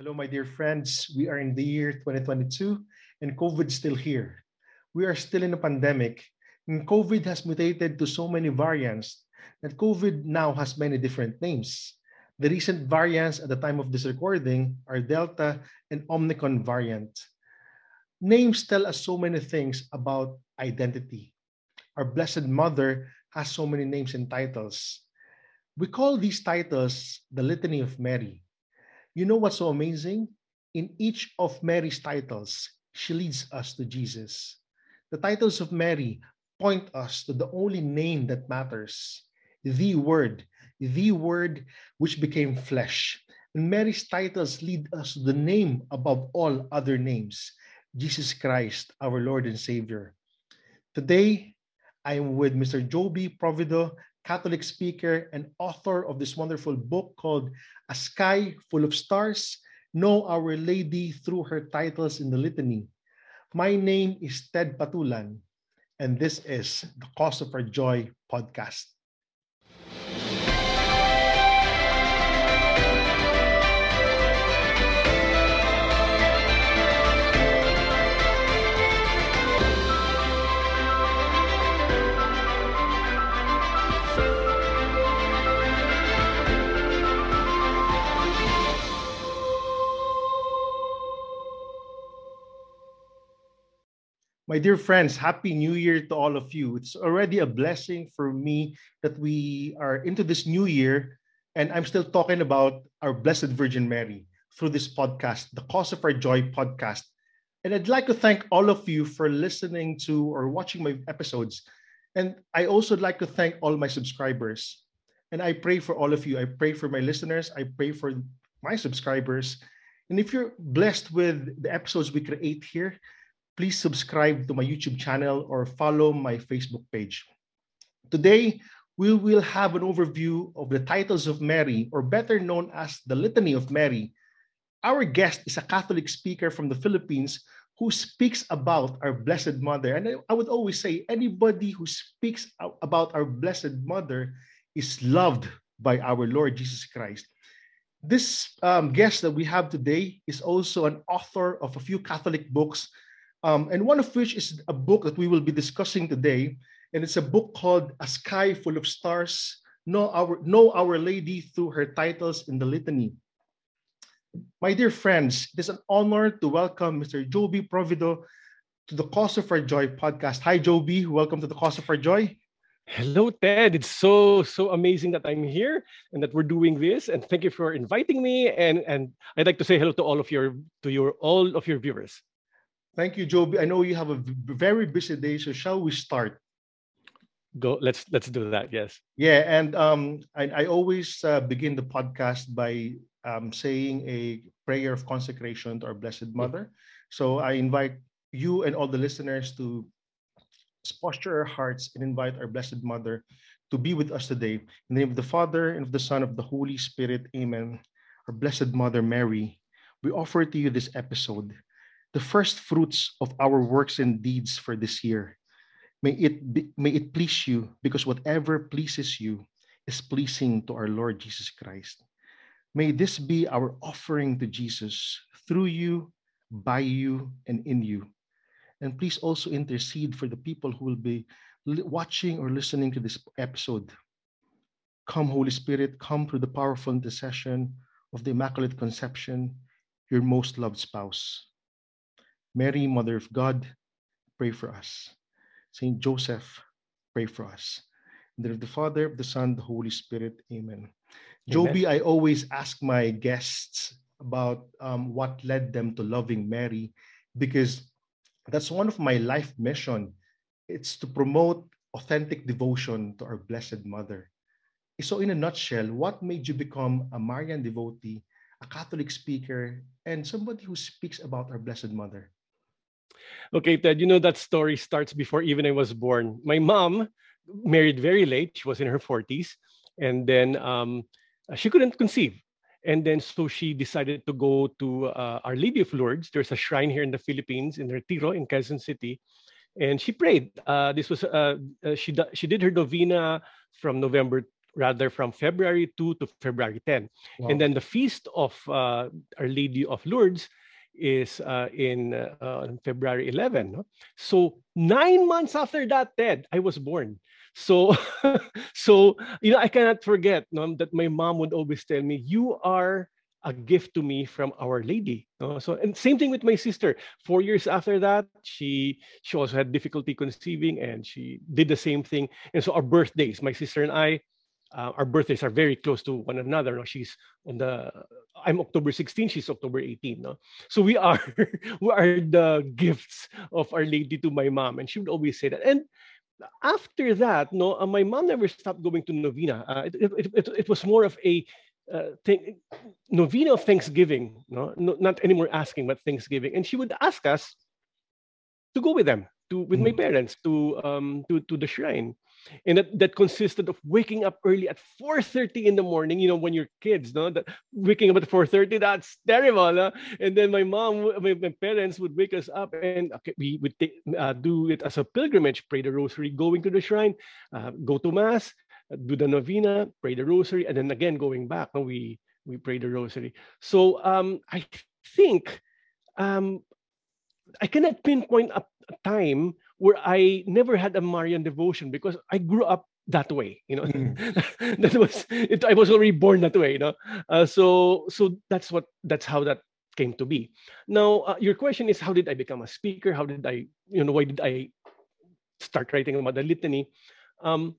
Hello, my dear friends. We are in the year 2022 and COVID is still here. We are still in a pandemic and COVID has mutated to so many variants that COVID now has many different names. The recent variants at the time of this recording are Delta and Omicron variant. Names tell us so many things about identity. Our Blessed Mother has so many names and titles. We call these titles the Litany of Mary. You know what's so amazing? In each of Mary's titles, she leads us to Jesus. The titles of Mary point us to the only name that matters the Word, the Word which became flesh. And Mary's titles lead us to the name above all other names Jesus Christ, our Lord and Savior. Today, I am with Mr. Joby Provido, Catholic speaker and author of this wonderful book called A Sky Full of Stars Know Our Lady Through Her Titles in the Litany. My name is Ted Patulan, and this is the Cause of Our Joy podcast. My dear friends, Happy New Year to all of you. It's already a blessing for me that we are into this new year and I'm still talking about our Blessed Virgin Mary through this podcast, the Cause of Our Joy podcast. And I'd like to thank all of you for listening to or watching my episodes. And I also like to thank all my subscribers. And I pray for all of you. I pray for my listeners. I pray for my subscribers. And if you're blessed with the episodes we create here, please subscribe to my YouTube channel or follow my Facebook page. Today, we will have an overview of the titles of Mary, or better known as the Litany of Mary. Our guest is a Catholic speaker from the Philippines who speaks about our Blessed Mother. And I would always say anybody who speaks about our Blessed Mother is loved by our Lord Jesus Christ. This um, guest that we have today is also an author of a few Catholic books um, and one of which is a book that we will be discussing today. And it's a book called A Sky Full of Stars Know Our, know Our Lady Through Her Titles in the Litany. My dear friends, it is an honor to welcome Mr. Joby Provido to the Cause of Our Joy podcast. Hi, Joby. Welcome to the Cause of Our Joy. Hello, Ted. It's so so amazing that I'm here and that we're doing this. And thank you for inviting me. And and I'd like to say hello to all of your to your all of your viewers. Thank you, Joby. I know you have a very busy day, so shall we start? Go. Let's let's do that. Yes. Yeah, and um, I, I always uh, begin the podcast by um, saying a prayer of consecration to our Blessed Mother. So I invite you and all the listeners to posture our hearts and invite our Blessed Mother to be with us today. In the name of the Father and of the Son of the Holy Spirit. Amen. Our Blessed Mother Mary, we offer to you this episode the first fruits of our works and deeds for this year. May it be, may it please you because whatever pleases you is pleasing to our Lord Jesus Christ. May this be our offering to Jesus through you, by you, and in you. And please also intercede for the people who will be watching or listening to this episode. Come, Holy Spirit, come through the powerful intercession of the Immaculate Conception, your most loved spouse. Mary, Mother of God, pray for us. Saint Joseph, pray for us. In the name of the Father, of the Son, the Holy Spirit. Amen. Amen. Joby, I always ask my guests about um, what led them to loving Mary because that's one of my life mission. It's to promote authentic devotion to our Blessed Mother. So, in a nutshell, what made you become a Marian devotee, a Catholic speaker, and somebody who speaks about our Blessed Mother? Okay, Ted, you know that story starts before even I was born. My mom married very late. She was in her 40s. And then um, she couldn't conceive. And then so she decided to go to uh, Our Lady of Lourdes. There's a shrine here in the Philippines, in Retiro, in Quezon City. And she prayed. Uh, this was uh, uh she, she did her novena from November rather from February 2 to February 10. Wow. And then the feast of uh, Our Lady of Lourdes is uh, in uh, February 11. No? So nine months after that, Ted, I was born. So, so you know, I cannot forget no, that my mom would always tell me, "You are a gift to me from Our Lady." No? So, and same thing with my sister. Four years after that, she she also had difficulty conceiving, and she did the same thing. And so, our birthdays, my sister and I, uh, our birthdays are very close to one another. No? She's on the I'm October 16, she's October 18. No? So we are we are the gifts of Our Lady to my mom, and she would always say that. And after that, no, uh, my mom never stopped going to novena. Uh, it, it, it, it, was more of a uh, thing, novena of Thanksgiving, no? no, not anymore asking, but Thanksgiving, and she would ask us to go with them, to with mm. my parents, to um to to the shrine and that, that consisted of waking up early at 4.30 in the morning you know when you're kids no that waking up at 4.30 that's terrible no? and then my mom my, my parents would wake us up and okay, we would uh, do it as a pilgrimage pray the rosary going to the shrine uh, go to mass uh, do the novena pray the rosary and then again going back no, we we pray the rosary so um, i think um, i cannot pinpoint a time where I never had a Marian devotion because I grew up that way. You know, mm. that was it, I was already born that way. You know, uh, so so that's what that's how that came to be. Now, uh, your question is, how did I become a speaker? How did I, you know, why did I start writing about the litany? Um,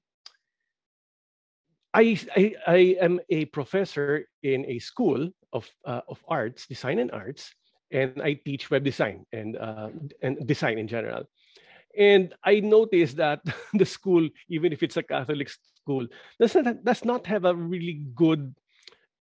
I, I, I am a professor in a school of uh, of arts, design and arts, and I teach web design and uh, and design in general. And I noticed that the school, even if it's a Catholic school, does not, does not have a really good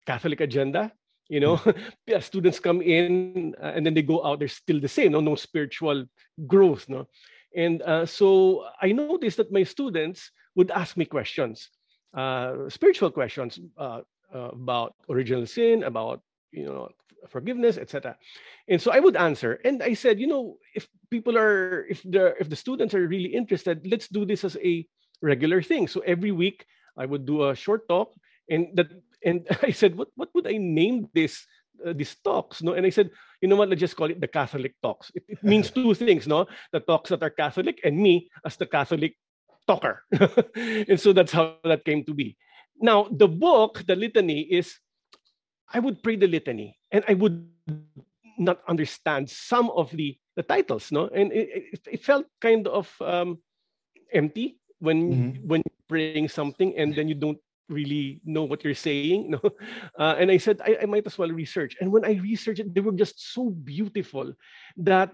Catholic agenda. You know, mm. students come in uh, and then they go out, they're still the same, no, no spiritual growth. No? And uh, so I noticed that my students would ask me questions, uh, spiritual questions uh, uh, about original sin, about you know forgiveness, etc. And so I would answer, and I said, you know, if people are, if the if the students are really interested, let's do this as a regular thing. So every week I would do a short talk, and that, and I said, what what would I name this uh, these talks? No, and I said, you know what? Let's just call it the Catholic talks. It, it means two things, no? The talks that are Catholic, and me as the Catholic talker. and so that's how that came to be. Now, the book, the litany, is I would pray the litany and I would not understand some of the, the titles, no? And it, it, felt kind of um, empty when mm-hmm. when praying something and then you don't really know what you're saying. No? Uh, and I said, I, I, might as well research. And when I researched it, they were just so beautiful that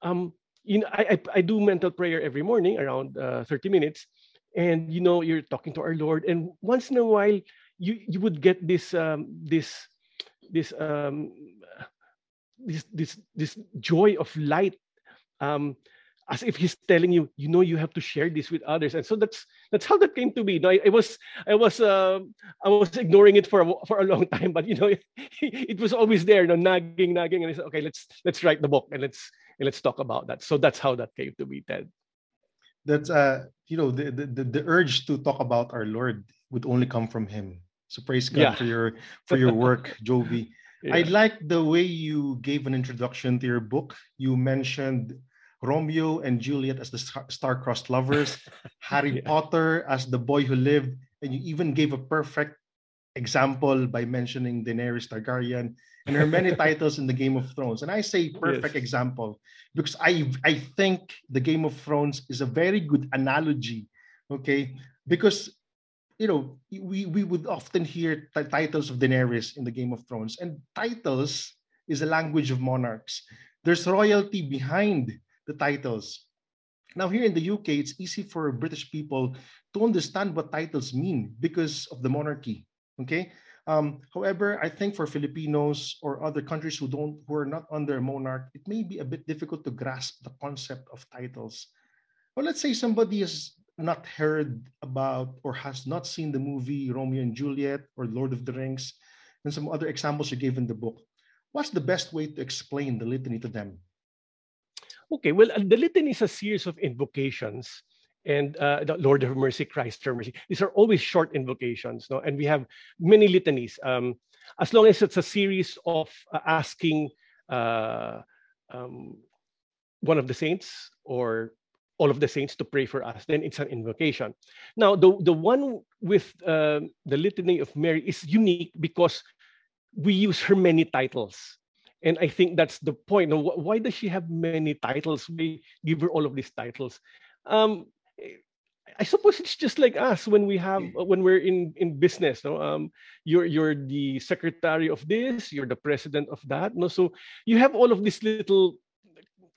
um, you know, I, I, I do mental prayer every morning around uh, 30 minutes. And you know, you're talking to our Lord, and once in a while you you would get this um, this this um, this this this joy of light um, as if he's telling you you know you have to share this with others. And so that's that's how that came to be. No, I, was i was uh, i was ignoring it for a, for a long time but you know it, it was always there you know nagging nagging and i said okay let's let's write the book and let's and let's talk about that. So that's how that came to be ted. That's uh you know the, the the urge to talk about our lord would only come from him so praise God yeah. for your for your work, Joby. Yeah. I like the way you gave an introduction to your book. You mentioned Romeo and Juliet as the star-crossed lovers, Harry yeah. Potter as the boy who lived, and you even gave a perfect example by mentioning Daenerys Targaryen and her many titles in the Game of Thrones. And I say perfect yes. example because I I think the Game of Thrones is a very good analogy, okay? Because you know, we, we would often hear t- titles of Daenerys in the Game of Thrones, and titles is a language of monarchs. There's royalty behind the titles. Now, here in the UK, it's easy for British people to understand what titles mean because of the monarchy. Okay. Um, however, I think for Filipinos or other countries who don't who are not under a monarch, it may be a bit difficult to grasp the concept of titles. Well, let's say somebody is not heard about or has not seen the movie Romeo and Juliet or Lord of the Rings and some other examples you gave in the book, what's the best way to explain the litany to them? Okay, well, the litany is a series of invocations. and uh, the Lord of mercy, Christ of mercy. These are always short invocations, no? And we have many litanies. Um, as long as it's a series of uh, asking uh, um, one of the saints or all of the saints to pray for us, then it's an invocation. Now, the, the one with uh, the Litany of Mary is unique because we use her many titles. And I think that's the point. Now, why does she have many titles? We give her all of these titles. Um, I suppose it's just like us when we have mm. when we're in in business. No, um, you're you're the secretary of this, you're the president of that. No, so you have all of these little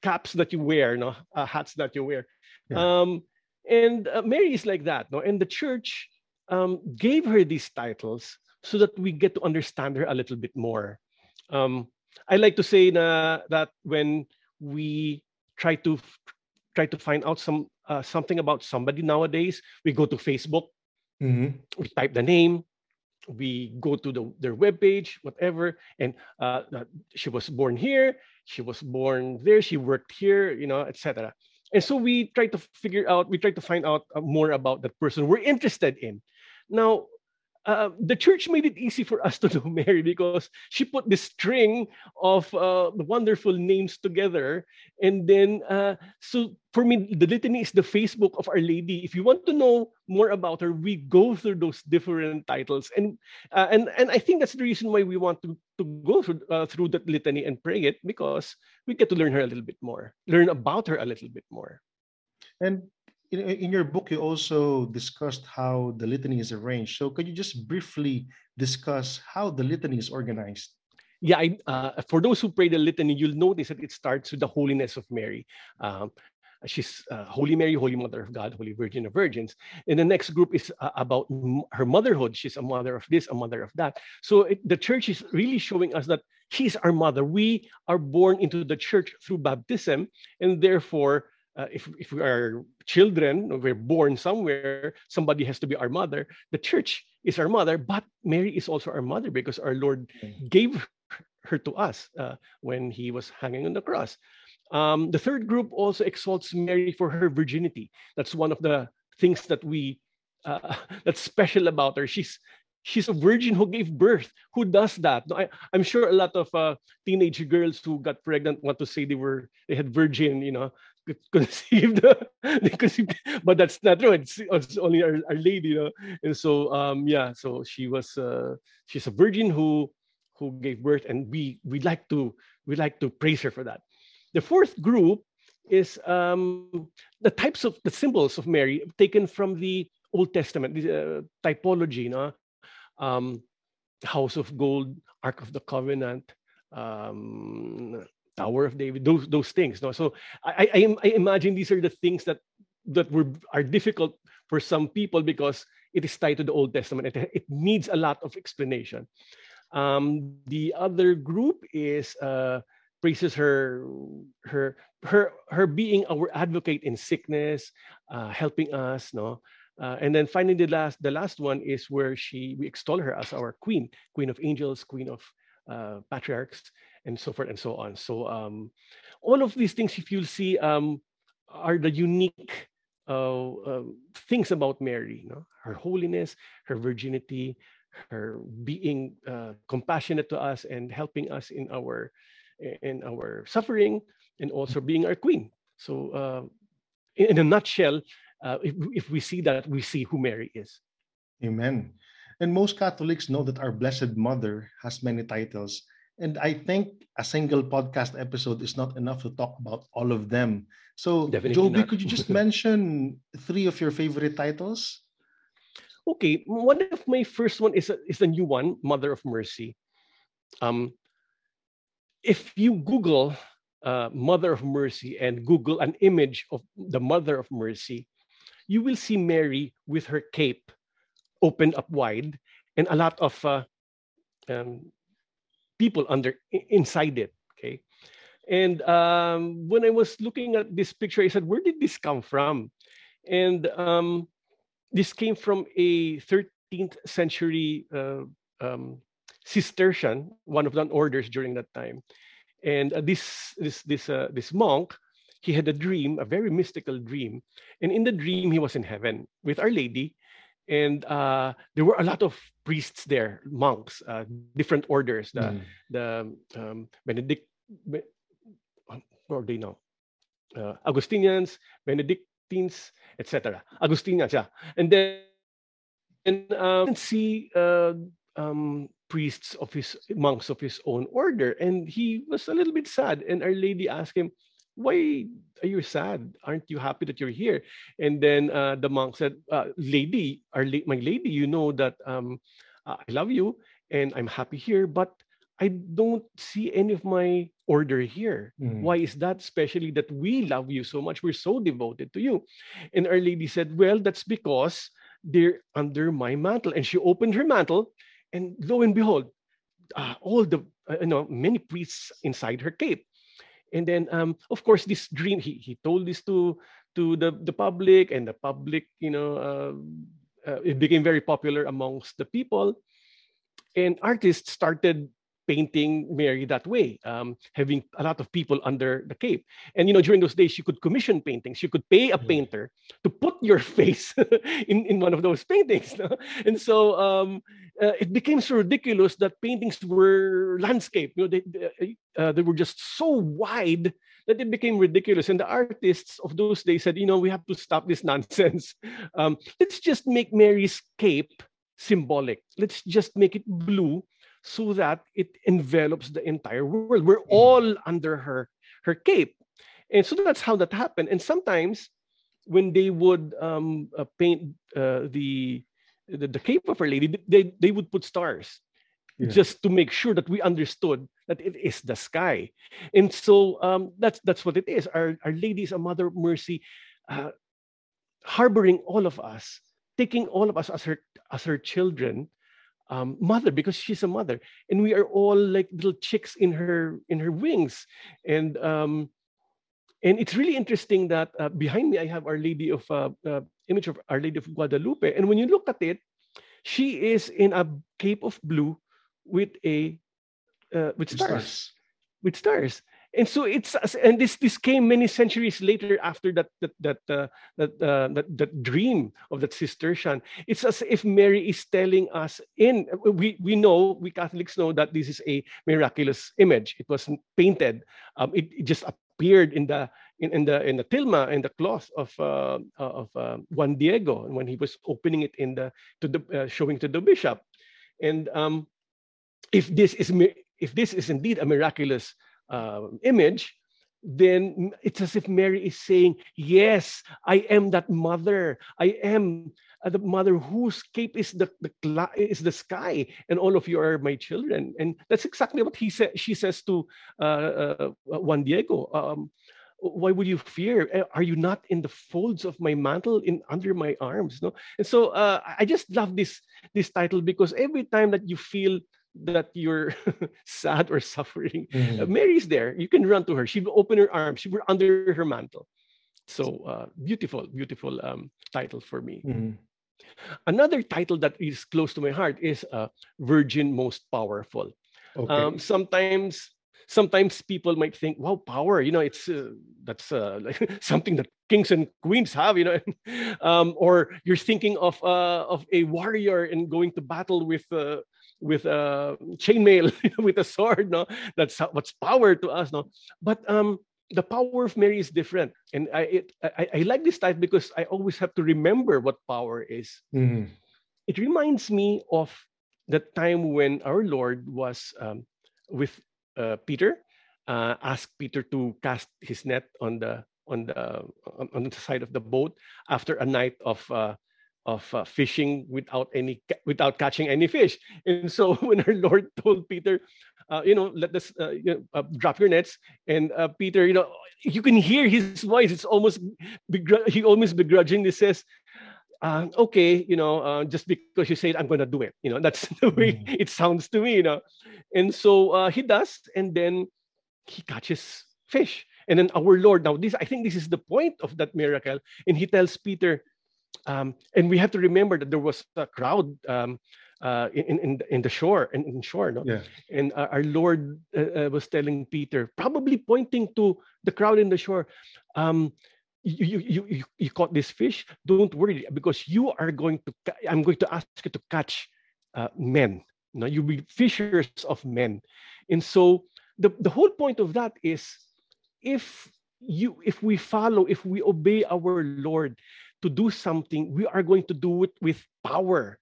caps that you wear, no, uh, hats that you wear. Yeah. Um, and uh, Mary is like that, no, and the church um, gave her these titles so that we get to understand her a little bit more. Um, I like to say na, that when we try to try to find out some uh, something about somebody nowadays, we go to Facebook, mm-hmm. we type the name, we go to the, their webpage, whatever, and uh, she was born here, she was born there, she worked here, you know, etc. And so we try to figure out, we try to find out uh, more about that person we're interested in. Now, uh, the church made it easy for us to know Mary because she put this string of uh, wonderful names together. And then, uh, so for me, the litany is the Facebook of Our Lady. If you want to know more about her, we go through those different titles. And uh, and and I think that's the reason why we want to, to go through, uh, through that litany and pray it because we get to learn her a little bit more, learn about her a little bit more. And in, in your book, you also discussed how the litany is arranged. So, could you just briefly discuss how the litany is organized? Yeah, I, uh, for those who pray the litany, you'll notice that it starts with the holiness of Mary. Um, she's uh, Holy Mary, Holy Mother of God, Holy Virgin of Virgins. And the next group is uh, about her motherhood. She's a mother of this, a mother of that. So it, the church is really showing us that she's our mother. We are born into the church through baptism, and therefore uh, if, if we are children, we're born somewhere, somebody has to be our mother. The church is our mother, but Mary is also our mother because our Lord mm-hmm. gave her to us uh, when he was hanging on the cross. Um, the third group also exalts Mary for her virginity. That's one of the things that we uh, that's special about her. She's she's a virgin who gave birth. Who does that? I, am sure a lot of uh, teenage girls who got pregnant want to say they were they had virgin, you know, conceived, they conceived, but that's not true. It's, it's only our, our lady, you know. And so, um, yeah, so she was, uh, she's a virgin who who gave birth, and we we like to we like to praise her for that. The fourth group is um, the types of the symbols of Mary taken from the Old Testament, the uh, typology, know, um, House of Gold, Ark of the Covenant, um, Tower of David, those those things. No? So I, I, I imagine these are the things that that were are difficult for some people because it is tied to the Old Testament. It, it needs a lot of explanation. Um, the other group is uh, praises her her her her being our advocate in sickness, uh, helping us. No. Uh, and then finally, the last the last one is where she we extol her as our queen, queen of angels, queen of uh, patriarchs, and so forth and so on. So um, all of these things, if you'll see, um, are the unique uh, uh, things about Mary. You know? Her holiness, her virginity, her being uh, compassionate to us and helping us in our in our suffering, and also being our queen. So, uh, in, in, a nutshell, uh, if, if we see that, we see who Mary is. Amen. And most Catholics know that our Blessed Mother has many titles. And I think a single podcast episode is not enough to talk about all of them. So, Definitely Joby, not. could you just mention three of your favorite titles? Okay, one of my first one is a, is a new one, Mother of Mercy. Um, if you Google uh, Mother of Mercy and Google an image of the Mother of Mercy, you will see Mary with her cape opened up wide and a lot of uh, um, people under inside it. Okay, and um, when I was looking at this picture, I said, "Where did this come from?" And um, this came from a 13th century uh, um, Cistercian, one of the orders during that time. And uh, this this this uh, this monk, he had a dream, a very mystical dream. And in the dream, he was in heaven with Our Lady. And uh, there were a lot of priests there, monks, uh, different orders, the, mm. the um, Benedict, what are they now? Uh, Augustinians, Benedictines, etc. Augustinians, yeah. And then and um, see uh, um, priests of his monks of his own order, and he was a little bit sad. And Our Lady asked him, why are you sad? Aren't you happy that you're here? And then uh, the monk said, uh, lady, our la- my lady, you know that um, I love you and I'm happy here, but I don't see any of my order here. Mm. Why is that? Especially that we love you so much. We're so devoted to you. And Our Lady said, Well, that's because they're under my mantle. And she opened her mantle, and lo and behold, uh, all the, uh, you know, many priests inside her cape. And then, um, of course, this dream, he, he told this to, to the, the public, and the public, you know, uh, uh, it became very popular amongst the people. And artists started painting Mary that way, um, having a lot of people under the cape. And you know, during those days, you could commission paintings. You could pay a mm. painter to put your face in, in one of those paintings. No? And so um, uh, it became so ridiculous that paintings were landscape. You know, they, they, uh, they were just so wide that it became ridiculous. And the artists of those days said, you know, we have to stop this nonsense. Um, let's just make Mary's cape symbolic. Let's just make it blue so that it envelops the entire world. We're mm. all under her her cape, and so that's how that happened. And sometimes when they would um, uh, paint uh, the, the, the cape of Our Lady, they they would put stars. Yeah. just to make sure that we understood that it is the sky. And so um, that's that's what it is. Our, our Lady is a Mother of Mercy, uh, harboring all of us, taking all of us as her as her children, um, mother because she's a mother and we are all like little chicks in her in her wings. And um, and it's really interesting that uh, behind me i have our lady of uh, uh, image of our lady of guadalupe. And when you look at it she is in a cape of blue with a uh, with stars, stars. With stars and so it's and this this came many centuries later after that that that uh, that, uh, that that dream of that Cistercian. It's as if Mary is telling us in we we know we Catholics know that this is a miraculous image. It wasn't painted. Um, it, it, just appeared in the in, in the in the tilma in the cloth of uh, of uh, Juan Diego when he was opening it in the to the uh, showing to the bishop, and um, if this is if this is indeed a miraculous uh, image, then it's as if Mary is saying, Yes, I am that mother. I am uh, the mother whose cape is the, the is the sky, and all of you are my children. And that's exactly what he said. She says to uh, uh, Juan Diego. Um, why would you fear? Eh, are you not in the folds of my mantle, in under my arms? No, and so uh, I just love this this title because every time that you feel that you're sad or suffering, mm-hmm. uh, Mary's there. You can run to her. She will open her arms. She will under her mantle. So uh, beautiful, beautiful um, title for me. Mm-hmm. Another title that is close to my heart is uh, Virgin Most Powerful. Okay. Um, sometimes sometimes people might think, wow, power, you know, it's uh, that's uh, like something that kings and queens have, you know, um, or you're thinking of uh, of a warrior and going to battle with uh, with a chainmail with a sword no? That's what's power to us no? But um the power of mary is different. And i it, I, I like this type because i always have to remember what power is. Mm-hmm. it reminds me of the time when our lord was um, with uh, peter uh, asked peter to cast his net on the on the on the side of the boat after a night of uh, of uh, fishing without any without catching any fish. And so when our Lord told Peter, uh, you know, let us uh, you know, uh, drop your nets, and uh, Peter, you know, you can hear his voice. It's almost he almost begrudgingly says. Uh, okay, you know, just because you said I'm going to do it, you know, that's the way mm. it sounds to me, you know, and so he does, and then he catches fish, and then our Lord. Now, this I think this is the point of that miracle, and he tells Peter, um, and we have to remember that there was a crowd um, uh, in, in in the shore in, in shore. No? Yeah. And uh, our Lord uh, uh, was telling Peter, probably pointing to the crowd in the shore. Um, you, you, you, you caught this fish. Don't worry, because you are going to. I'm going to ask you to catch uh, men. You know, you'll be fishers of men. And so the, the whole point of that is if you if we follow, if we obey our Lord to do something, we are going to do it with power.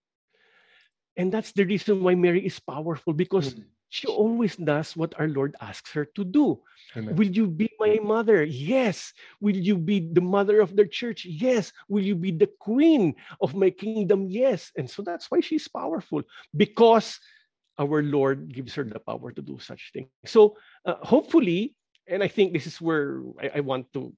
And that's the reason why Mary is powerful because mm. she always does what our Lord asks her to do. Amen. Will you be my mother? Yes. Will you be the mother of the church? Yes. Will you be the queen of my kingdom? Yes. And so that's why she's powerful because our Lord gives her the power to do such things. So uh, hopefully, and I think this is where I, I want to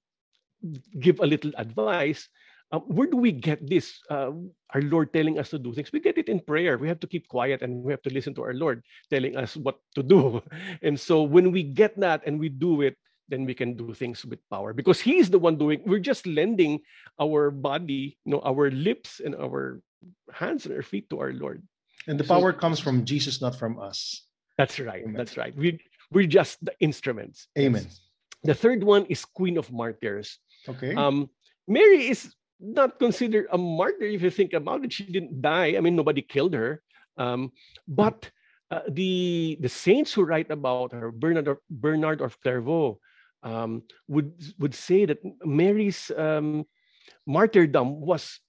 give a little advice. Uh, where do we get this? Uh, our Lord telling us to do things. We get it in prayer. We have to keep quiet and we have to listen to our Lord telling us what to do. And so when we get that and we do it, then we can do things with power because He is the one doing. We're just lending our body, you know, our lips and our hands and our feet to our Lord. And the power so, comes from Jesus, not from us. That's right. Amen. That's right. We we're just the instruments. Amen. The third one is Queen of Martyrs. Okay. Um, Mary is not considered a martyr if you think about it. She didn't die. I mean, nobody killed her. Um, but uh, the the saints who write about her, Bernard of, Bernard of Clairvaux, um, would would say that Mary's um, martyrdom was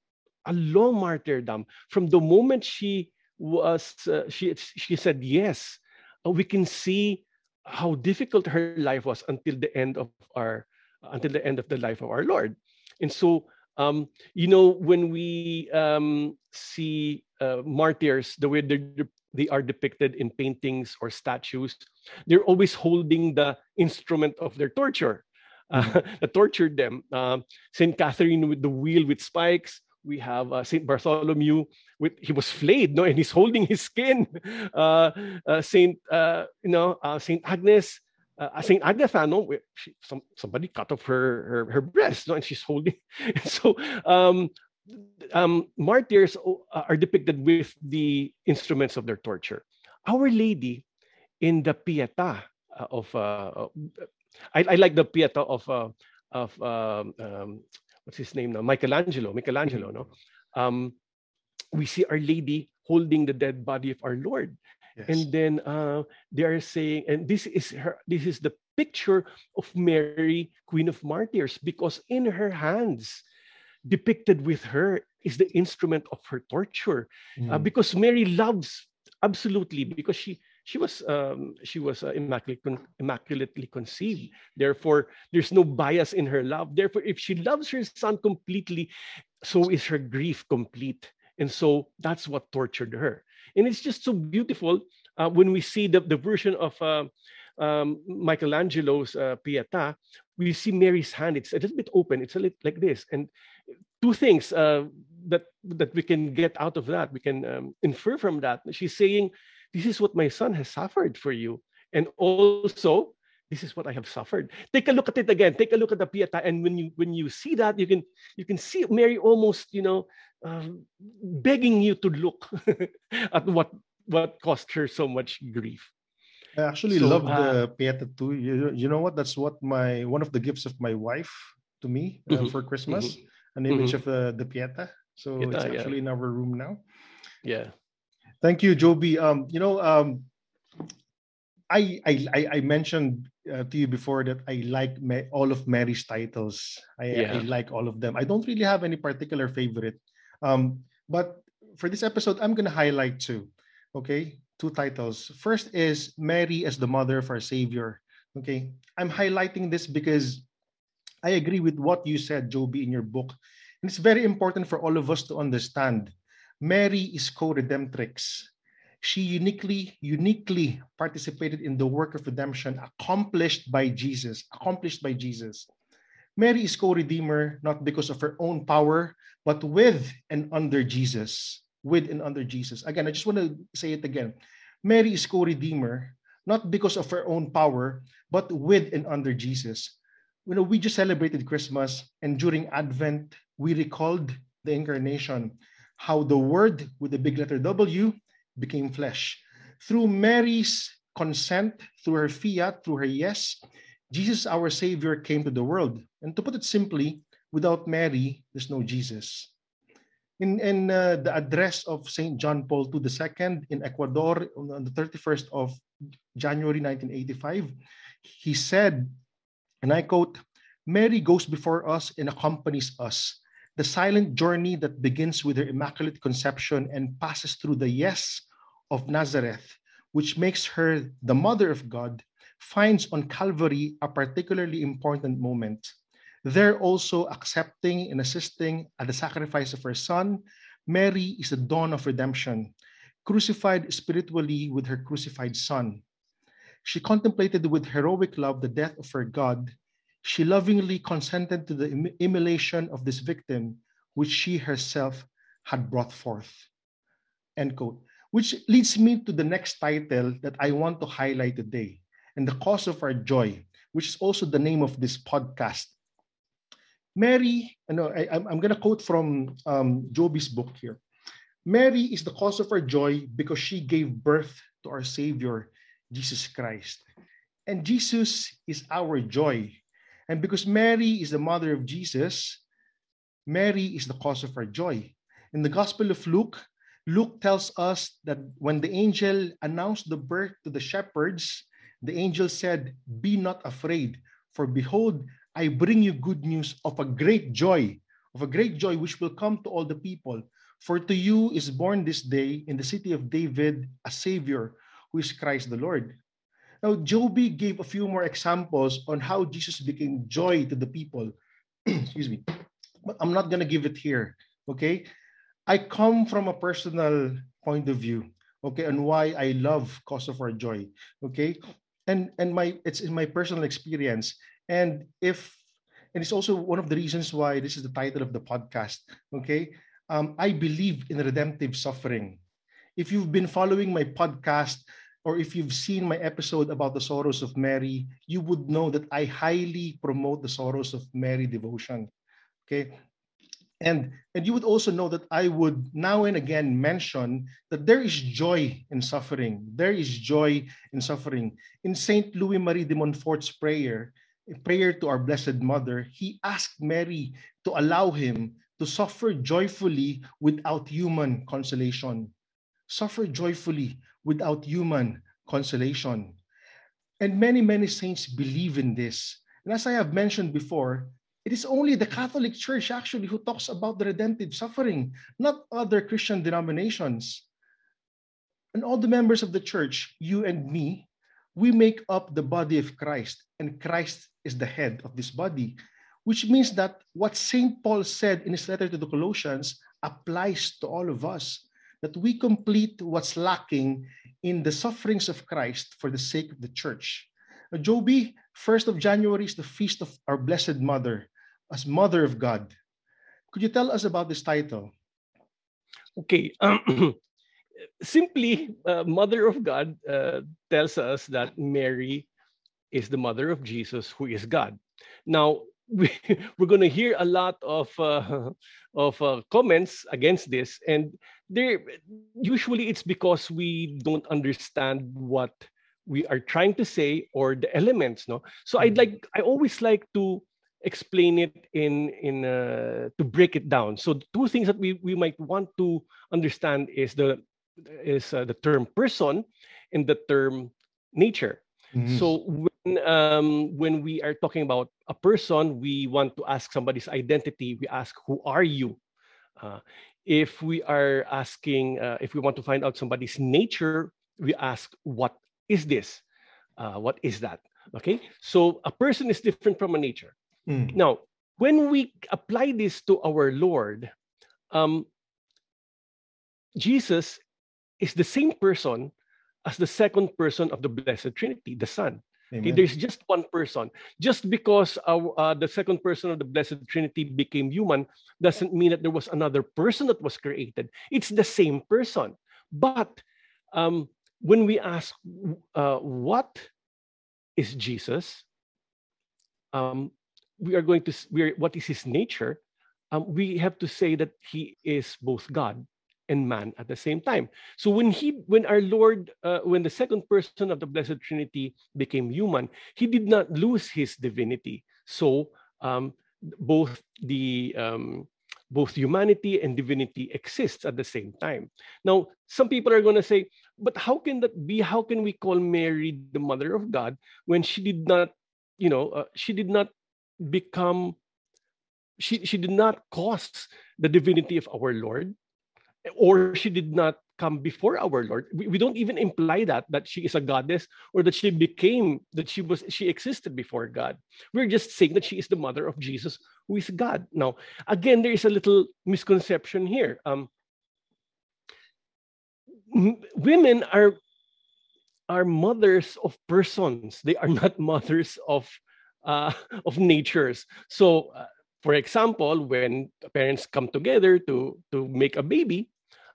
a long martyrdom from the moment she was uh, she she said yes uh, we can see how difficult her life was until the end of our until the end of the life of our lord and so um, you know when we um, see uh, martyrs the way they are depicted in paintings or statues they're always holding the instrument of their torture uh, mm-hmm. that tortured them uh, saint catherine with the wheel with spikes we have uh, Saint Bartholomew with he was flayed, no, and he's holding his skin. Uh, uh, Saint, uh, you know, uh, Saint Agnes, uh, Saint Agatha, no, she, some, somebody cut off her her, her breast, no, and she's holding. so um, um, martyrs are depicted with the instruments of their torture. Our Lady in the Pietà of, I, I, like the Pietà of of um, um, what's his name now? Michelangelo. Michelangelo, no? Um, we see Our Lady holding the dead body of our Lord. Yes. And then uh, they are saying, and this is her, this is the picture of Mary, Queen of Martyrs, because in her hands, depicted with her, is the instrument of her torture. Mm. Uh, because Mary loves absolutely, because she she was um, she was uh, immaculate, immaculately conceived. Therefore, there's no bias in her love. Therefore, if she loves her son completely, so is her grief complete. And so that's what tortured her. And it's just so beautiful uh, when we see the, the version of uh, um, Michelangelo's uh, Pietà, we see Mary's hand. It's a little bit open. It's a little like this. And two things uh, that that we can get out of that, we can um, infer from that. She's saying this is what my son has suffered for you. And also, this is what I have suffered. Take a look at it again. Take a look at the Pietà. And when you when you see that, you can you can see Mary almost, you know, um, begging you to look at what what caused her so much grief. I actually so, love uh, the Pietà too. You, you know what? That's what my one of the gifts of my wife to me uh, mm-hmm, for Christmas, mm-hmm, an image mm-hmm. of uh, the Pietà. So Pietà, it's actually yeah. in our room now. Yeah. Thank you, Joby. Um, you know, um, I, I I mentioned uh, to you before that I like ma- all of Mary's titles. I, yeah. I, like all of them. I don't really have any particular favorite, um, but for this episode, I'm gonna highlight two. Okay, two titles. First is Mary as the mother of our Savior. Okay, I'm highlighting this because I agree with what you said, Joby, in your book, and it's very important for all of us to understand Mary is co-redemptrix. She uniquely, uniquely participated in the work of redemption accomplished by Jesus, accomplished by Jesus. Mary is co-redeemer not because of her own power, but with and under Jesus. With and under Jesus. Again, I just want to say it again. Mary is co-redeemer not because of her own power, but with and under Jesus. You know, we just celebrated Christmas, and during Advent, we recalled the incarnation how the Word with the big letter W became flesh. Through Mary's consent, through her fiat, through her yes, Jesus, our Savior, came to the world. And to put it simply, without Mary, there's no Jesus. In, in uh, the address of St. John Paul II in Ecuador on the 31st of January 1985, he said, and I quote, Mary goes before us and accompanies us. The silent journey that begins with her immaculate conception and passes through the yes of Nazareth, which makes her the mother of God, finds on Calvary a particularly important moment. There also accepting and assisting at the sacrifice of her son, Mary is the dawn of redemption, crucified spiritually with her crucified son. She contemplated with heroic love the death of her God. She lovingly consented to the immolation of this victim, which she herself had brought forth. End quote. Which leads me to the next title that I want to highlight today, and the cause of our joy, which is also the name of this podcast. Mary, I, am going to quote from um, Joby's book here. Mary is the cause of our joy because she gave birth to our Savior, Jesus Christ. And Jesus is our joy. And because Mary is the mother of Jesus, Mary is the cause of our joy. In the Gospel of Luke, Luke tells us that when the angel announced the birth to the shepherds, the angel said, Be not afraid, for behold, I bring you good news of a great joy, of a great joy which will come to all the people. For to you is born this day in the city of David a Savior who is Christ the Lord. Now, Joby gave a few more examples on how Jesus became joy to the people. Excuse me. But I'm not going to give it here. Okay. I come from a personal point of view. Okay. And why I love Cause of Our Joy. Okay. And and my it's in my personal experience. And if and it's also one of the reasons why this is the title of the podcast. Okay. Um, I believe in redemptive suffering. If you've been following my podcast, or if you've seen my episode about the sorrows of Mary, you would know that I highly promote the sorrows of Mary devotion. Okay. And, and you would also know that I would now and again mention that there is joy in suffering. There is joy in suffering. In St. Louis Marie de Montfort's prayer, prayer to our Blessed Mother, he asked Mary to allow him to suffer joyfully without human consolation. Suffer joyfully without human consolation. And many, many saints believe in this. And as I have mentioned before, it is only the Catholic Church actually who talks about the redemptive suffering, not other Christian denominations. And all the members of the church, you and me, we make up the body of Christ, and Christ is the head of this body, which means that what St. Paul said in his letter to the Colossians applies to all of us that we complete what's lacking in the sufferings of Christ for the sake of the church. Now, Joby, 1st of January is the feast of our Blessed Mother, as Mother of God. Could you tell us about this title? Okay. Um, simply, uh, Mother of God uh, tells us that Mary is the mother of Jesus, who is God. Now, we, we're going to hear a lot of uh, of uh, comments against this, and there usually it's because we don't understand what we are trying to say or the elements. No, so I'd mm-hmm. like I always like to explain it in in uh, to break it down. So two things that we we might want to understand is the is uh, the term person and the term nature. Mm-hmm. So when um, when we are talking about a person, we want to ask somebody's identity. We ask, "Who are you?" Uh, if we are asking, uh, if we want to find out somebody's nature, we ask, "What is this? Uh, what is that?" Okay. So a person is different from a nature. Mm. Now, when we apply this to our Lord, um, Jesus is the same person as the second person of the Blessed Trinity, the Son. Okay, there's just one person. Just because uh, the second person of the Blessed Trinity became human doesn't mean that there was another person that was created. It's the same person. But um, when we ask, uh, what is Jesus? Um, we are going to, we are, what is his nature? Um, we have to say that he is both God and man at the same time. So when he, when our Lord, uh, when the second person of the Blessed Trinity became human, he did not lose his divinity. So um, both the um, both humanity and divinity exists at the same time. Now, some people are going to say, but how can that be? How can we call Mary the mother of God when she did not, you know, uh, she did not become, she, she did not cause the divinity of our Lord, or she did not come before our Lord. We, we don't even imply that that she is a goddess or that she became that she was she existed before God. We're just saying that she is the mother of Jesus, who is God. Now, again, there is a little misconception here. Um, women are are mothers of persons. They are not mothers of uh, of natures. So, uh, for example, when parents come together to to make a baby,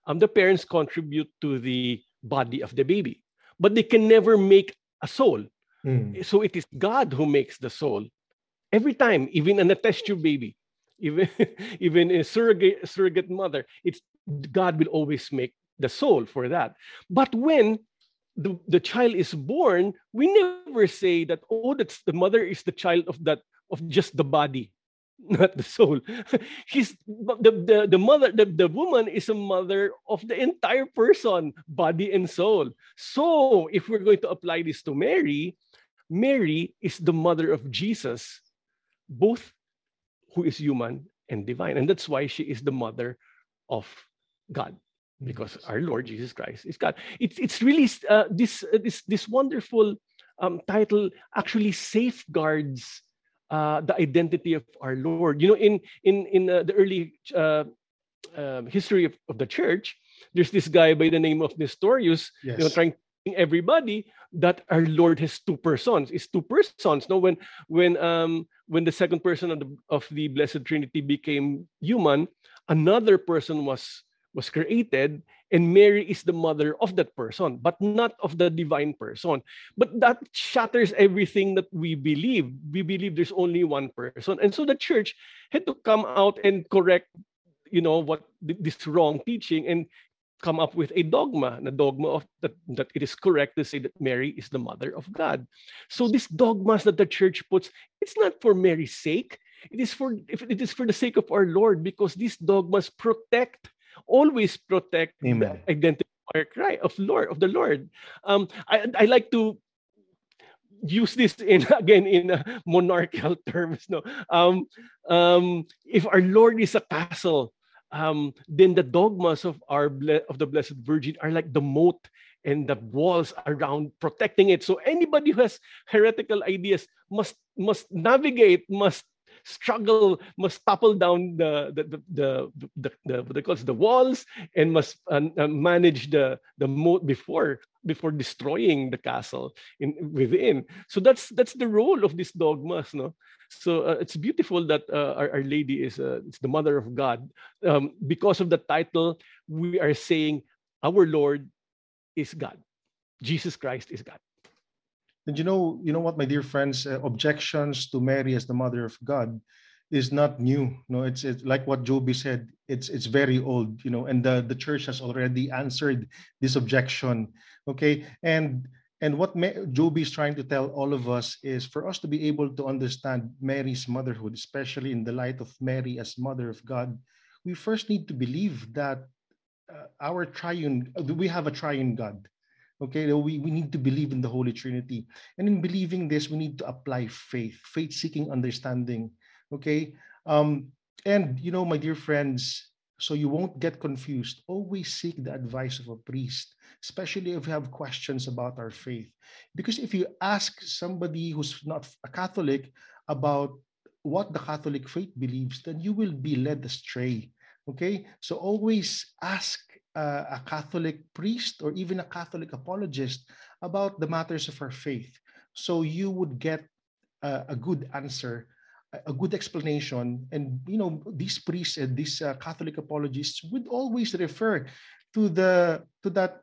um, the parents contribute to the body of the baby, but they can never make a soul. Mm. So it is God who makes the soul every time, even in a test tube baby, even even a surrogate surrogate mother. It's God will always make the soul for that. But when the, the child is born, we never say that, oh, that's the mother is the child of that of just the body not the soul. He's the, the, the mother, the, the woman is a mother of the entire person, body and soul. So if we're going to apply this to Mary, Mary is the mother of Jesus, both who is human and divine. And that's why she is the mother of God. Because our Lord Jesus Christ is God. It's it's really uh, this uh, this this wonderful um, title actually safeguards uh, the identity of our Lord. You know, in in in uh, the early uh, uh, history of, of, the church, there's this guy by the name of Nestorius, yes. you know, trying to tell everybody that our Lord has two persons. It's two persons. No, when when um when the second person of the of the Blessed Trinity became human, another person was was created and Mary is the mother of that person, but not of the divine person. But that shatters everything that we believe. We believe there's only one person. And so the church had to come out and correct, you know, what this wrong teaching and come up with a dogma, a dogma of that, that it is correct to say that Mary is the mother of God. So these dogmas that the church puts, it's not for Mary's sake. It is for it is for the sake of our Lord because these dogmas protect always protect Amen. the identifier cry of Lord of the Lord. Um, I, I like to use this in again in uh, monarchical terms. No, um, um, if our Lord is a castle, um, then the dogmas of our ble- of the Blessed Virgin are like the moat and the walls around protecting it. So anybody who has heretical ideas must must navigate, must struggle, must topple down the the the the, the, the, the, the, walls and must uh, manage the the moat before before destroying the castle in within. So that's that's the role of these dogmas, no. So uh, it's beautiful that uh, our, our Lady is uh, the Mother of God. Um, because of the title, we are saying our Lord is God. Jesus Christ is God. And you know, you know what, my dear friends, uh, objections to Mary as the mother of God is not new. No, it's it's like what Joby said. It's it's very old, you know, and the the church has already answered this objection. Okay, and and what Joby is trying to tell all of us is for us to be able to understand Mary's motherhood, especially in the light of Mary as mother of God, we first need to believe that uh, our triune, we have a triune God. Okay, we, we need to believe in the Holy Trinity. And in believing this, we need to apply faith, faith seeking understanding. Okay. Um, and you know, my dear friends, so you won't get confused, always seek the advice of a priest, especially if you have questions about our faith. Because if you ask somebody who's not a Catholic about what the Catholic faith believes, then you will be led astray. Okay, so always ask uh, a Catholic priest or even a Catholic apologist about the matters of our faith. So you would get uh, a good answer, a good explanation. And, you know, these priests and these uh, Catholic apologists would always refer to the to that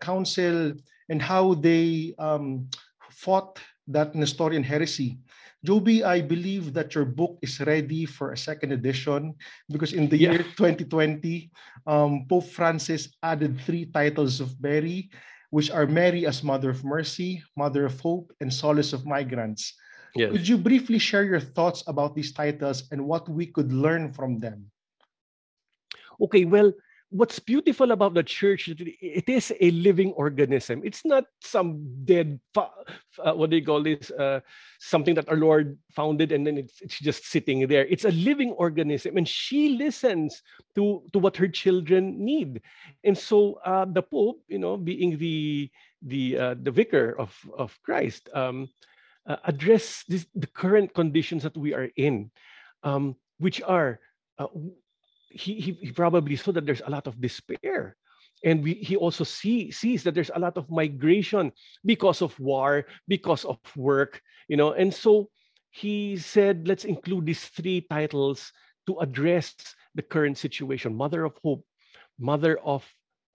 council and how they um, fought that Nestorian heresy. Joby, I believe that your book is ready for a second edition because in the yeah. year 2020, um, Pope Francis added three titles of Mary, which are Mary as Mother of Mercy, Mother of Hope, and Solace of Migrants. Yes. Could you briefly share your thoughts about these titles and what we could learn from them? Okay, well, what's beautiful about the church it is a living organism. It's not some dead uh, what do you call this uh, something that our lord founded and then it's, it's just sitting there. It's a living organism and she listens to to what her children need. And so uh, the pope you know being the the uh, the vicar of of christ um, uh, address this, the current conditions that we are in um, which are uh, he, he, he probably saw that there's a lot of despair. And we, he also see, sees that there's a lot of migration because of war because of work you know. And so he said let's include these three titles to address the current situation. Mother of hope mother of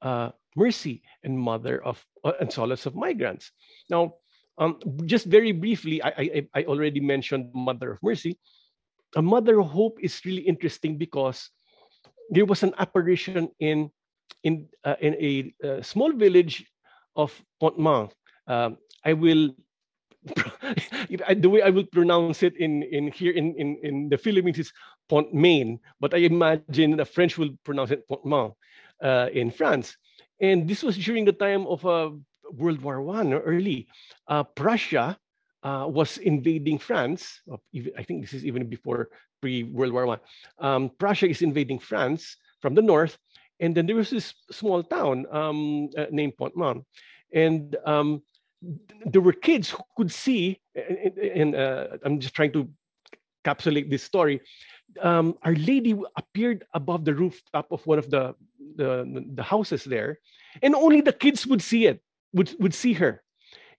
uh, mercy and mother of uh, and solace of migrants. Now um, just very briefly I, I, I already mentioned mother of mercy. A mother of hope is really interesting because there was an apparition in in uh, in a uh, small village of Pontmain. Um, I will the way I will pronounce it in in here in in, in the Philippines is Pontmain, but I imagine the French will pronounce it Pontmain uh, in France. And this was during the time of uh, World War One early. Uh, Prussia uh, was invading France. I think this is even before pre-World War One. Um, Prussia is invading France from the north, and then there was this small town um, uh, named Pontmain, and um, there were kids who could see. And, and uh, I'm just trying to capsulate this story. Um, Our Lady appeared above the rooftop of one of the, the the houses there, and only the kids would see it, would would see her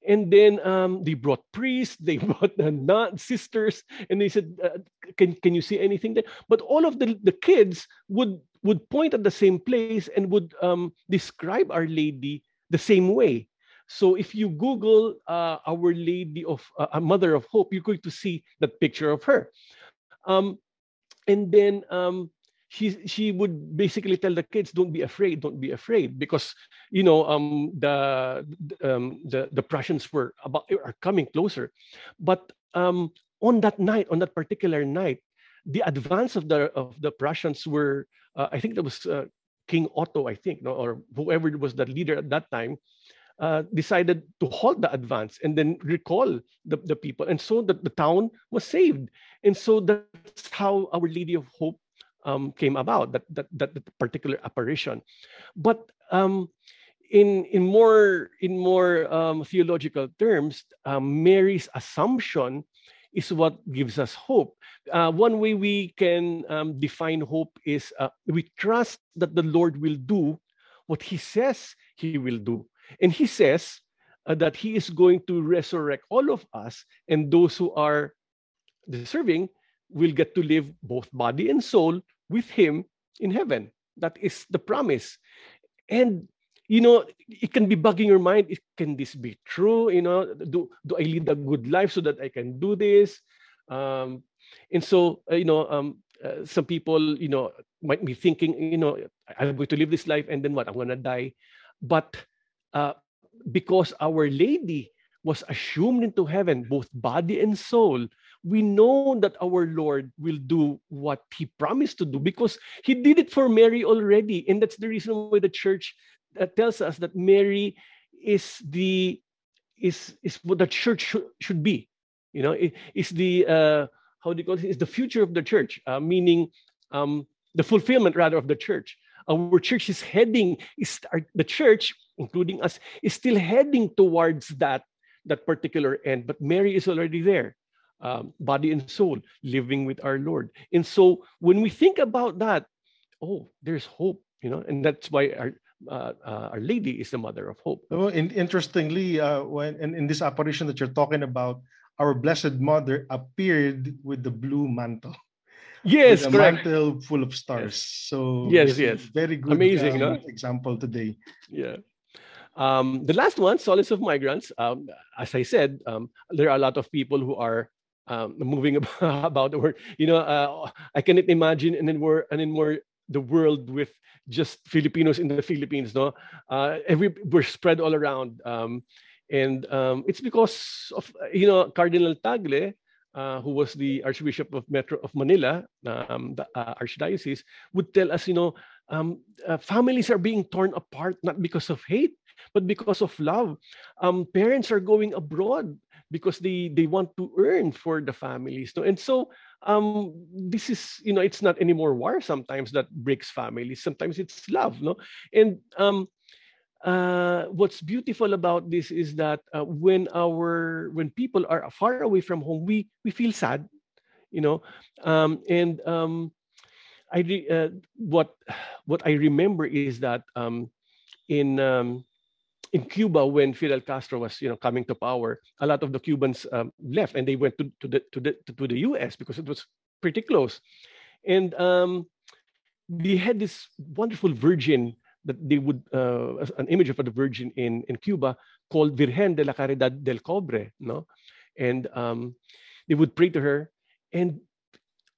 and then um, they brought priests, they brought the sisters, and they said, uh, "Can can you see anything there?" But all of the the kids would would point at the same place and would um, describe Our Lady the same way. So if you Google uh, Our Lady of uh, a Mother of Hope, you're going to see that picture of her. Um, and then um, she she would basically tell the kids don't be afraid don't be afraid because you know um the um the the prussians were about are coming closer but um on that night on that particular night the advance of the of the prussians were uh, i think that was uh, king otto i think no, or whoever was the leader at that time uh, decided to halt the advance and then recall the, the people. And so the, the town was saved. And so that's how Our Lady of Hope um, came about, that, that, that particular apparition. But um, in, in more, in more um, theological terms, um, Mary's assumption is what gives us hope. Uh, one way we can um, define hope is uh, we trust that the Lord will do what he says he will do. And he says uh, that he is going to resurrect all of us and those who are deserving will get to live both body and soul with him in heaven. That is the promise. And you know, it can be bugging your mind. It, Can this be true? You know, do do I lead a good life so that I can do this? Um, and so, uh, you know, um, uh, some people, you know, might be thinking, you know, I'm going to live this life and then what? I'm going to die. But uh, because Our Lady was assumed into heaven, both body and soul, we know that our Lord will do what he promised to do because he did it for Mary already. And that's the reason why the church uh, tells us that Mary is the is is what the church should, should be. You know, it is the uh, how do you call it? it? Is the future of the church, uh, meaning um, the fulfillment rather of the church. Our church is heading is our, the church, including us, is still heading towards that that particular end. But Mary is already there um, body and soul, living with our Lord. And so when we think about that, oh, there's hope, you know, and that's why our uh, uh, Our Lady is the mother of hope. Oh, and interestingly, uh, when in, in this apparition that you're talking about, our Blessed Mother appeared with the blue mantle. Yes, with correct. mantle full of stars. Yes. So yes, yes, very good. Amazing, um, no? example today. Yeah. Um, the last one, solace of migrants. Um, as I said, um, there are a lot of people who are um, moving about the world. You know, uh, I cannot imagine an more an more the world with just Filipinos in the Philippines. No, uh, every we're spread all around, um, and um, it's because of you know Cardinal Tagle. Uh, who was the Archbishop of Metro of Manila, um, the uh, Archdiocese, would tell us, you know, um, uh, families are being torn apart not because of hate, but because of love. Um, parents are going abroad because they they want to earn for the families no? and so um this is you know it's not anymore war sometimes that breaks families. Sometimes it's love no? And um uh, what's beautiful about this is that uh, when our when people are far away from home we we feel sad you know? Um, and um, I re, uh, what what I remember is that um, in um, in Cuba when Fidel Castro was you know coming to power, a lot of the Cubans um, left and they went to, to the to the to the U.S. because it was pretty close, and um, they had this wonderful virgin that they would uh, an image of the virgin in in Cuba called Virgen de la Caridad del Cobre, no, and um, they would pray to her, and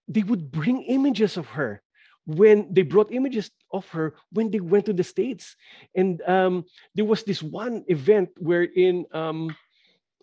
they would bring images of her when they brought images of her when they went to the states. And um, there was this one event wherein um,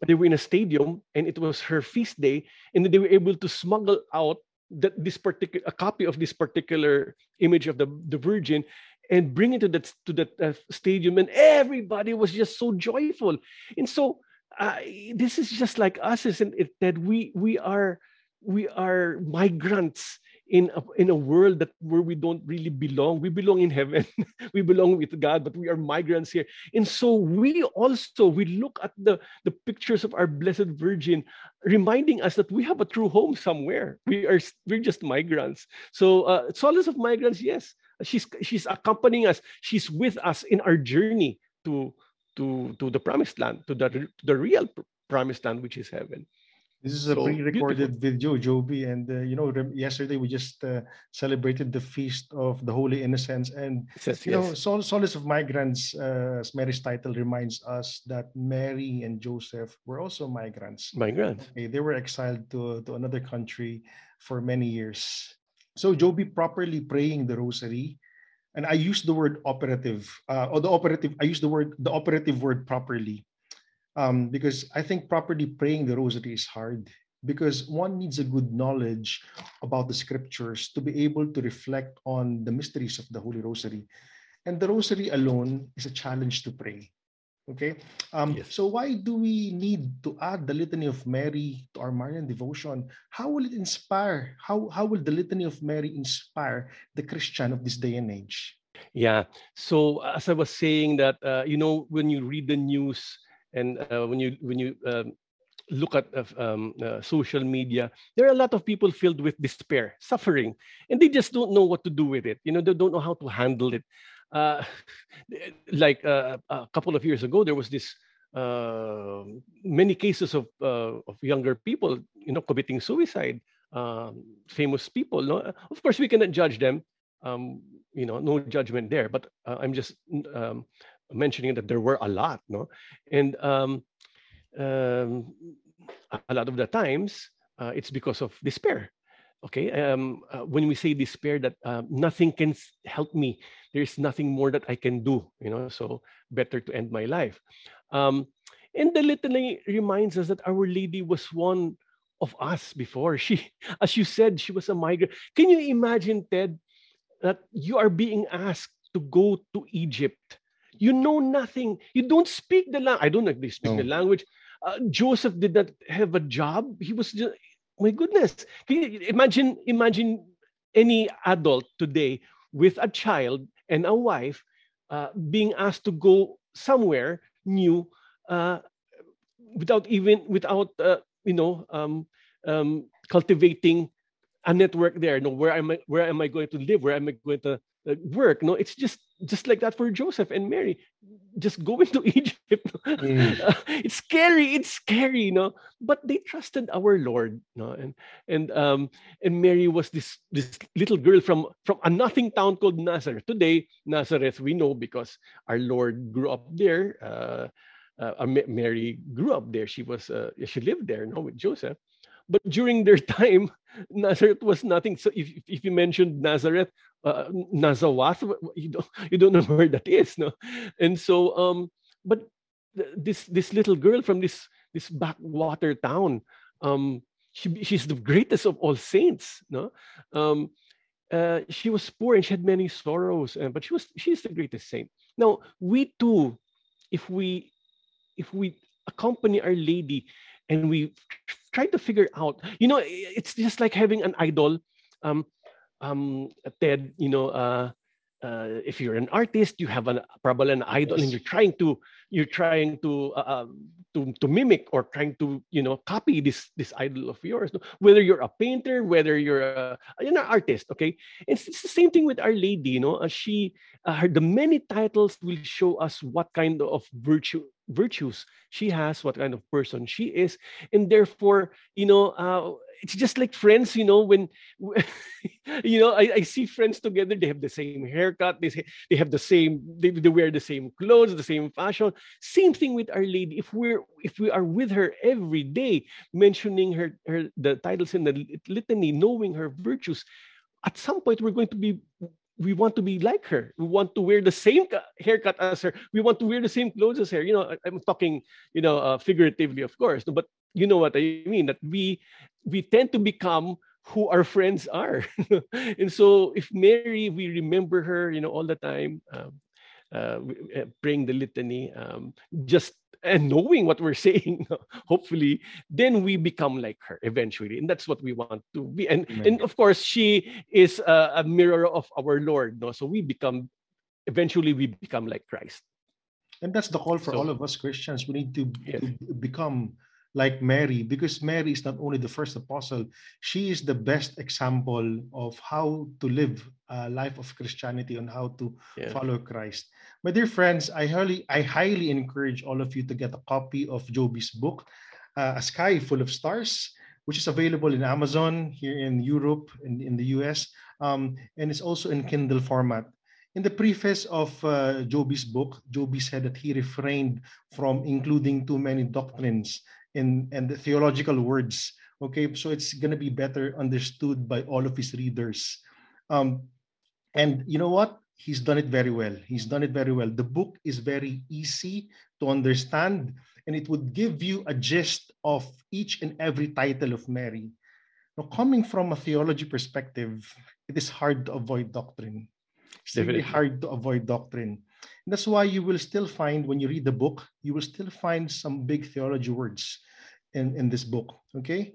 they were in a stadium and it was her feast day and they were able to smuggle out that this particular a copy of this particular image of the, the virgin and bring it to that to that uh, stadium and everybody was just so joyful. And so uh, this is just like us isn't it? That we we are we are migrants in a, in a world that where we don't really belong. We belong in heaven. we belong with God, but we are migrants here. And so we also we look at the the pictures of our blessed Virgin, reminding us that we have a true home somewhere. We are we're just migrants. So uh, solace of migrants, yes, she's she's accompanying us. She's with us in our journey to to to the promised land, to the to the real promised land, which is heaven. This is a so pre-recorded video, Joby, and uh, you know, yesterday we just uh, celebrated the feast of the Holy Innocents, and yes, you yes. know, Sol- Solace of Migrants, uh, as Mary's title reminds us that Mary and Joseph were also migrants. Migrants. Okay, they were exiled to to another country for many years. So Joby properly praying the Rosary, and I use the word operative, uh, or the operative. I use the word the operative word properly um, because I think properly praying the rosary is hard because one needs a good knowledge about the scriptures to be able to reflect on the mysteries of the Holy Rosary. And the rosary alone is a challenge to pray. Okay. Um, yes. So why do we need to add the Litany of Mary to our Marian devotion? How will it inspire? How how will the Litany of Mary inspire the Christian of this day and age? Yeah. So as I was saying that uh, you know when you read the news and uh, when you when you um, look at uh, um, uh, social media, there are a lot of people filled with despair, suffering, and they just don't know what to do with it. You know, they don't know how to handle it. Uh, like uh, a couple of years ago, there was this uh, many cases of of younger people, you know, committing suicide. Um, famous people. No? Of course, we cannot judge them. Um, you know, no judgment there. But I'm just um, mentioning that there were a lot, no, and um, um, a lot of the times uh, it's because of despair. Okay, um, uh, when we say despair, that uh, nothing can help me, there's nothing more that I can do, you know, so better to end my life. Um, and the litany reminds us that Our Lady was one of us before. She, as you said, she was a migrant. Can you imagine, Ted, that you are being asked to go to Egypt you know nothing. You don't speak the language. I don't know if they speak no. the language. Uh, Joseph did not have a job. He was just, my goodness. Can you imagine, imagine any adult today with a child and a wife uh, being asked to go somewhere new uh, without even, without, uh, you know, um, um, cultivating a network there. No, where am I? Where am I going to live? Where am I going to uh, work? No, it's just just like that for Joseph and Mary, just going to Egypt. Mm. Uh, it's scary. It's scary, you know. But they trusted our Lord, you know? and and um and Mary was this this little girl from from a nothing town called Nazareth. Today, Nazareth we know because our Lord grew up there. Uh, uh, Mary grew up there. She was uh, she lived there, you know, with Joseph. But during their time, Nazareth was nothing. So if, if you mentioned Nazareth, uh, Nazawath, you don't you don't know where that is, no. And so, um, but this this little girl from this this backwater town, um, she she's the greatest of all saints, no. Um, uh, she was poor and she had many sorrows, uh, but she was she's the greatest saint. Now we too, if we if we accompany Our Lady and we try to figure out you know it's just like having an idol um um ted you know uh uh, if you're an artist, you have an probably an idol, yes. and you're trying to you're trying to uh, um, to to mimic or trying to you know copy this this idol of yours. Whether you're a painter, whether you're a you're an artist, okay. It's, it's the same thing with Our Lady. You know, uh, she uh, her the many titles will show us what kind of virtue virtues she has, what kind of person she is, and therefore, you know, uh, it's just like friends, you know, when you know, I, I see friends together, they have the same haircut, they say, they have the same, they, they wear the same clothes, the same fashion. Same thing with Our Lady. If we're if we are with her every day, mentioning her her the titles in the litany, knowing her virtues, at some point we're going to be we want to be like her. We want to wear the same haircut as her. We want to wear the same clothes as her. You know, I'm talking, you know, uh, figuratively, of course, but you know what I mean. That we we tend to become who our friends are, and so if Mary, we remember her, you know, all the time, um, uh, uh praying the litany, um, just and knowing what we're saying hopefully then we become like her eventually and that's what we want to be. And and of course she is a, a, mirror of our lord no? So we become eventually we become like christ. And that's the call for so, all of us christians. We need to, yes. to become like Mary, because Mary is not only the first apostle, she is the best example of how to live a life of Christianity and how to yeah. follow Christ. My dear friends, I highly, I highly encourage all of you to get a copy of Joby's book, uh, A Sky Full of Stars, which is available in Amazon here in Europe and in the US, um, and it's also in Kindle format. In the preface of uh, Joby's book, Joby said that he refrained from including too many doctrines in and the theological words. Okay, so it's gonna be better understood by all of his readers. Um, and you know what? He's done it very well. He's done it very well. The book is very easy to understand, and it would give you a gist of each and every title of Mary. Now, coming from a theology perspective, it is hard to avoid doctrine. It's Definitely. really hard to avoid doctrine. And that's why you will still find, when you read the book, you will still find some big theology words in, in this book. Okay.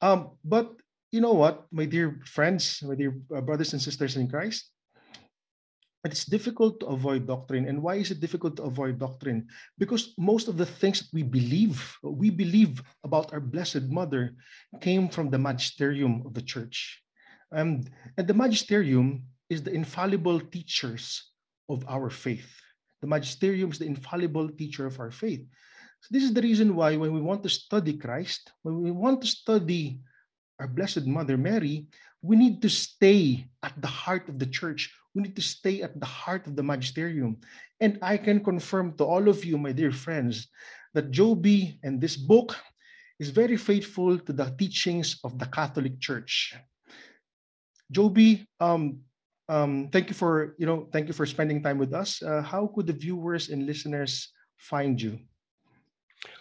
Um, but you know what, my dear friends, my dear uh, brothers and sisters in Christ, it's difficult to avoid doctrine. And why is it difficult to avoid doctrine? Because most of the things that we believe, we believe about our Blessed Mother, came from the magisterium of the church. And, and the magisterium is the infallible teachers of our faith. The magisterium is the infallible teacher of our faith. So this is the reason why when we want to study Christ, when we want to study our Blessed Mother Mary, we need to stay at the heart of the church. We need to stay at the heart of the magisterium. And I can confirm to all of you, my dear friends, that Joby and this book is very faithful to the teachings of the Catholic Church. Joby, um, um, thank you for you know thank you for spending time with us. Uh, how could the viewers and listeners find you?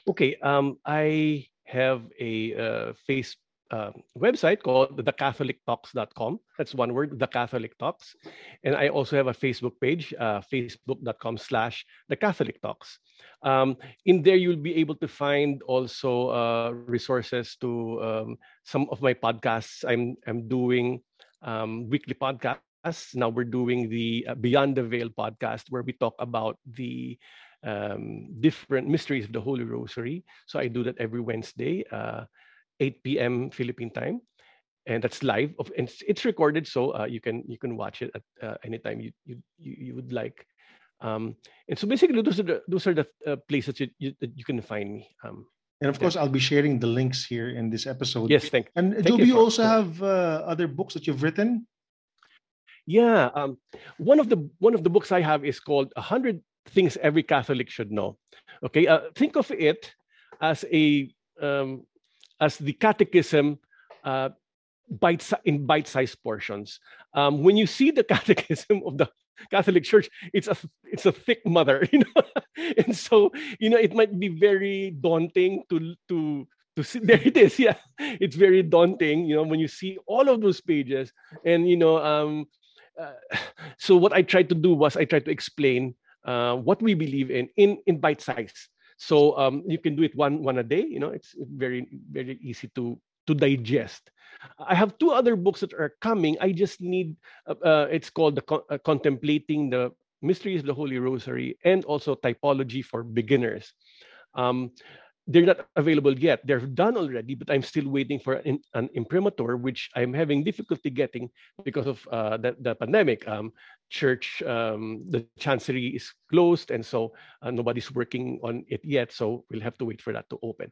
Okay, um, I have a uh, face uh, website called thecatholictalks.com. That's one word, the Catholic Talks, and I also have a Facebook page, uh, facebook.com slash the Catholic Talks. Um, in there, you'll be able to find also uh, resources to um, some of my podcasts. I'm I'm doing um, weekly podcasts now we're doing the uh, Beyond the Veil podcast, where we talk about the um, different mysteries of the Holy Rosary. So I do that every Wednesday, uh, 8 p.m. Philippine time. and that's live. And it's, it's recorded, so uh, you can you can watch it at uh, anytime you, you you would like. Um, and so basically, those are the those are the uh, places that you, that you can find me. Um, and of course, I'll be sharing the links here in this episode. Yes, thank. And thank Joby, you, you also have uh, other books that you've written. Yeah, um, one of the one of the books I have is called "A Hundred Things Every Catholic Should Know." Okay, uh, think of it as a um, as the catechism uh, bite in bite-sized portions. Um, when you see the catechism of the Catholic Church, it's a it's a thick mother, you know, and so you know it might be very daunting to to to see. There it is, yeah, it's very daunting, you know, when you see all of those pages, and you know, um, so what I tried to do was I tried to explain uh, what we believe in in in bite size. So um, you can do it one one a day. You know, it's very very easy to to digest. I have two other books that are coming. I just need. Uh, uh it's called the uh, contemplating the mysteries of the Holy Rosary and also typology for beginners. Um, they're not available yet. They're done already, but I'm still waiting for an, an imprimatur, which I'm having difficulty getting because of uh, the, the pandemic. Um, church, um, the chancery is closed, and so uh, nobody's working on it yet. So we'll have to wait for that to open.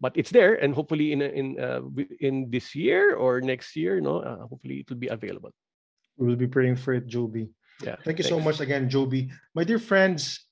But it's there, and hopefully in in uh, in this year or next year, know, uh, hopefully it will be available. We will be praying for it, Joby. Yeah. Thank you thanks. so much again, Joby. My dear friends,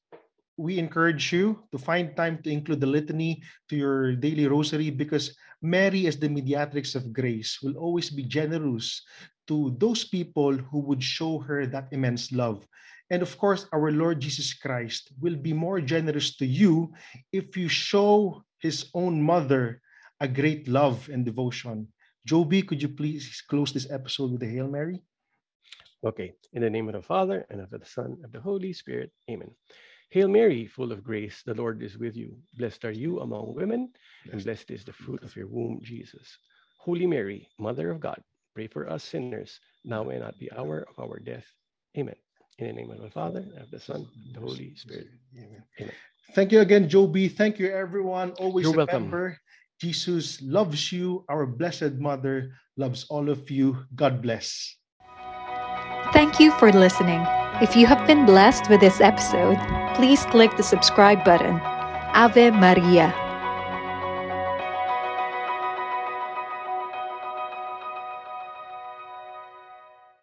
we encourage you to find time to include the litany to your daily rosary because Mary, as the mediatrix of grace, will always be generous to those people who would show her that immense love. And of course, our Lord Jesus Christ will be more generous to you if you show his own mother a great love and devotion. Joby, could you please close this episode with a Hail Mary? Okay. In the name of the Father, and of the Son, and of the Holy Spirit. Amen. Hail Mary, full of grace, the Lord is with you. Blessed are you among women, and blessed is the fruit of your womb, Jesus. Holy Mary, Mother of God, pray for us sinners, now and at the hour of our death. Amen. In the name of the Father, and of the Son, and the Holy Spirit. Amen. Amen. Thank you again, Joby. Thank you, everyone. Always You're remember, welcome. Jesus loves you. Our Blessed Mother loves all of you. God bless. Thank you for listening. If you have been blessed with this episode, please click the subscribe button. Ave Maria.